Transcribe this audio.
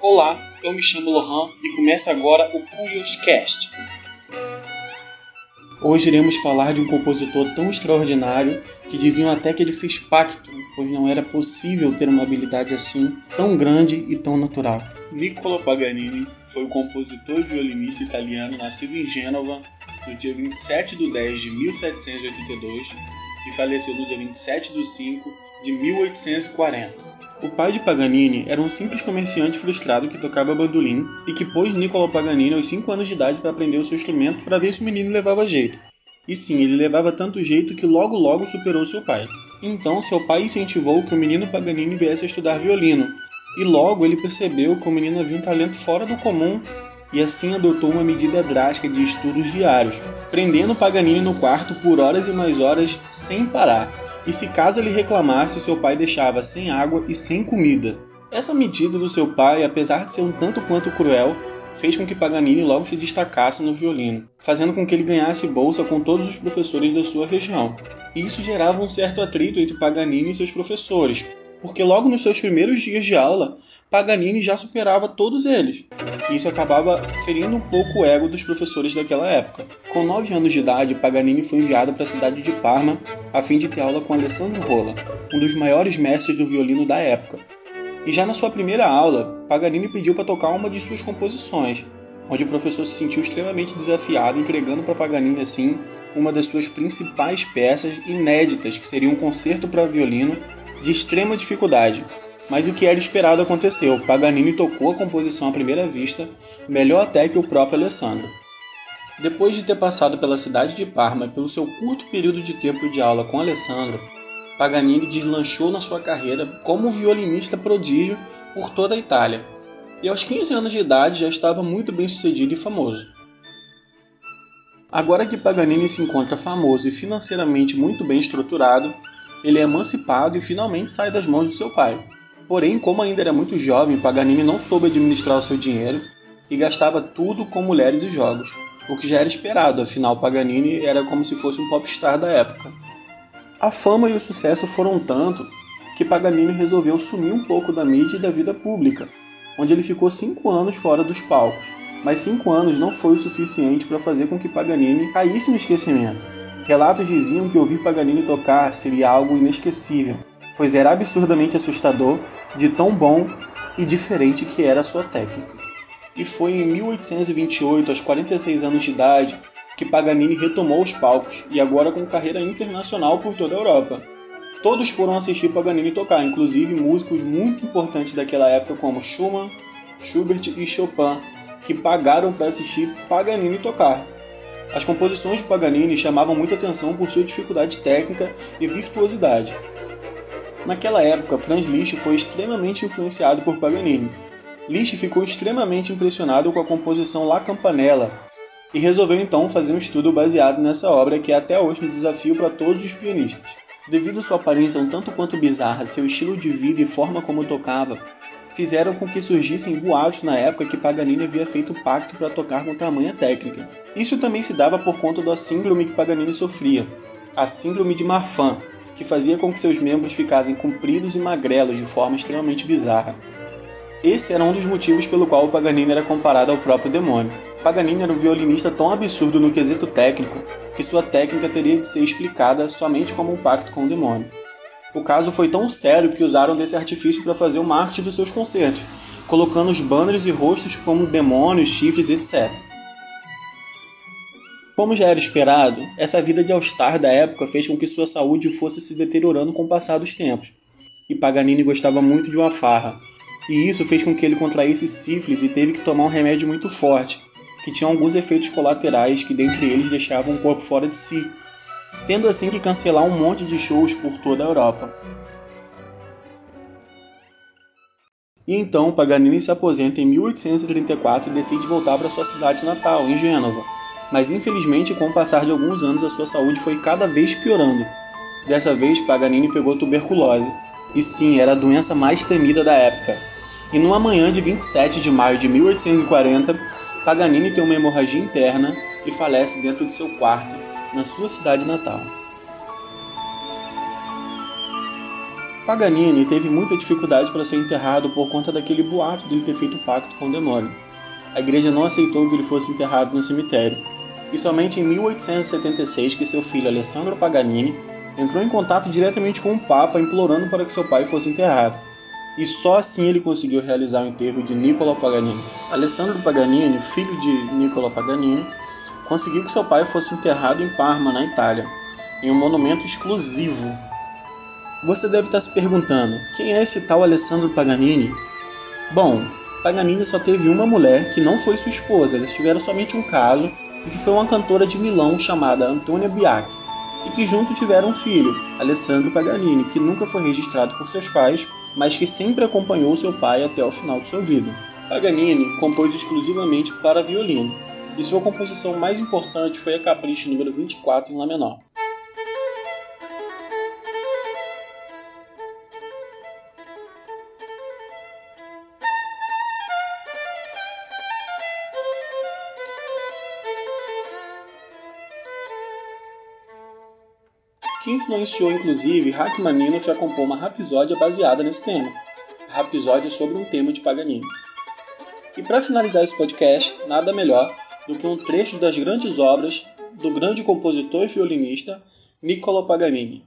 Olá, eu me chamo Lohan e começa agora o Curious Cast. Hoje iremos falar de um compositor tão extraordinário que diziam até que ele fez pacto, pois não era possível ter uma habilidade assim, tão grande e tão natural. Niccolo Paganini foi um compositor e violinista italiano nascido em Gênova no dia 27 de 10 de 1782 e faleceu no dia 27 de 5 de 1840. O pai de Paganini era um simples comerciante frustrado que tocava bandolim e que pôs Niccolo Paganini aos 5 anos de idade para aprender o seu instrumento para ver se o menino levava jeito. E sim, ele levava tanto jeito que logo logo superou seu pai. Então seu pai incentivou que o menino Paganini viesse a estudar violino, e logo ele percebeu que o menino havia um talento fora do comum e assim adotou uma medida drástica de estudos diários, prendendo Paganini no quarto por horas e mais horas sem parar e se caso ele reclamasse, seu pai deixava sem água e sem comida. Essa medida do seu pai, apesar de ser um tanto quanto cruel, fez com que Paganini logo se destacasse no violino, fazendo com que ele ganhasse bolsa com todos os professores da sua região. E isso gerava um certo atrito entre Paganini e seus professores, porque logo nos seus primeiros dias de aula, Paganini já superava todos eles. Isso acabava ferindo um pouco o ego dos professores daquela época. Com 9 anos de idade, Paganini foi enviado para a cidade de Parma a fim de ter aula com Alessandro Rolla, um dos maiores mestres do violino da época. E já na sua primeira aula, Paganini pediu para tocar uma de suas composições, onde o professor se sentiu extremamente desafiado, entregando para Paganini assim uma das suas principais peças inéditas, que seria um concerto para violino de extrema dificuldade, mas o que era esperado aconteceu. Paganini tocou a composição à primeira vista, melhor até que o próprio Alessandro. Depois de ter passado pela cidade de Parma e pelo seu curto período de tempo de aula com Alessandro, Paganini deslanchou na sua carreira como violinista prodígio por toda a Itália, e aos 15 anos de idade já estava muito bem sucedido e famoso. Agora que Paganini se encontra famoso e financeiramente muito bem estruturado, ele é emancipado e finalmente sai das mãos de seu pai. Porém, como ainda era muito jovem, Paganini não soube administrar o seu dinheiro e gastava tudo com mulheres e jogos, o que já era esperado, afinal Paganini era como se fosse um popstar da época. A fama e o sucesso foram tanto que Paganini resolveu sumir um pouco da mídia e da vida pública, onde ele ficou cinco anos fora dos palcos. Mas cinco anos não foi o suficiente para fazer com que Paganini caísse no esquecimento. Relatos diziam que ouvir Paganini tocar seria algo inesquecível, pois era absurdamente assustador de tão bom e diferente que era a sua técnica. E foi em 1828, aos 46 anos de idade, que Paganini retomou os palcos e agora com carreira internacional por toda a Europa. Todos foram assistir Paganini tocar, inclusive músicos muito importantes daquela época como Schumann, Schubert e Chopin, que pagaram para assistir Paganini tocar. As composições de Paganini chamavam muita atenção por sua dificuldade técnica e virtuosidade, Naquela época, Franz Liszt foi extremamente influenciado por Paganini. Liszt ficou extremamente impressionado com a composição La Campanella e resolveu então fazer um estudo baseado nessa obra que é até hoje um desafio para todos os pianistas. Devido à sua aparência um tanto quanto bizarra, seu estilo de vida e forma como tocava, fizeram com que surgissem boatos na época que Paganini havia feito pacto para tocar com tamanha técnica. Isso também se dava por conta da síndrome que Paganini sofria, a síndrome de Marfan, que fazia com que seus membros ficassem compridos e magrelos de forma extremamente bizarra. Esse era um dos motivos pelo qual o Paganini era comparado ao próprio demônio. Paganini era um violinista tão absurdo no quesito técnico que sua técnica teria de ser explicada somente como um pacto com o demônio. O caso foi tão sério que usaram desse artifício para fazer o marketing dos seus concertos, colocando os banners e rostos como demônios, chifres, etc. Como já era esperado, essa vida de all-star da época fez com que sua saúde fosse se deteriorando com o passar dos tempos. E Paganini gostava muito de uma farra, e isso fez com que ele contraísse sífilis e teve que tomar um remédio muito forte, que tinha alguns efeitos colaterais que dentre eles deixavam o corpo fora de si, tendo assim que cancelar um monte de shows por toda a Europa. E então Paganini se aposenta em 1834 e decide voltar para sua cidade natal, em Gênova mas infelizmente com o passar de alguns anos a sua saúde foi cada vez piorando. Dessa vez Paganini pegou tuberculose, e sim, era a doença mais temida da época. E numa manhã de 27 de maio de 1840, Paganini tem uma hemorragia interna e falece dentro de seu quarto, na sua cidade natal. Paganini teve muita dificuldade para ser enterrado por conta daquele boato de ter feito pacto com o demônio. A igreja não aceitou que ele fosse enterrado no cemitério, e somente em 1876 que seu filho Alessandro Paganini entrou em contato diretamente com o Papa implorando para que seu pai fosse enterrado. E só assim ele conseguiu realizar o enterro de Niccolo Paganini. Alessandro Paganini, filho de Niccolo Paganini, conseguiu que seu pai fosse enterrado em Parma, na Itália, em um monumento exclusivo. Você deve estar se perguntando: quem é esse tal Alessandro Paganini? Bom, Paganini só teve uma mulher que não foi sua esposa, eles tiveram somente um caso, e que foi uma cantora de Milão chamada Antonia Bianchi, e que junto tiveram um filho, Alessandro Paganini, que nunca foi registrado por seus pais, mas que sempre acompanhou seu pai até o final de sua vida. Paganini compôs exclusivamente para violino, e sua composição mais importante foi a Capricho número 24 em Lá menor. que influenciou inclusive Rachmaninoff a compor uma rapsódia baseada nesse tema. A rapsódia sobre um tema de Paganini. E para finalizar esse podcast, nada melhor do que um trecho das grandes obras do grande compositor e violinista Niccolo Paganini,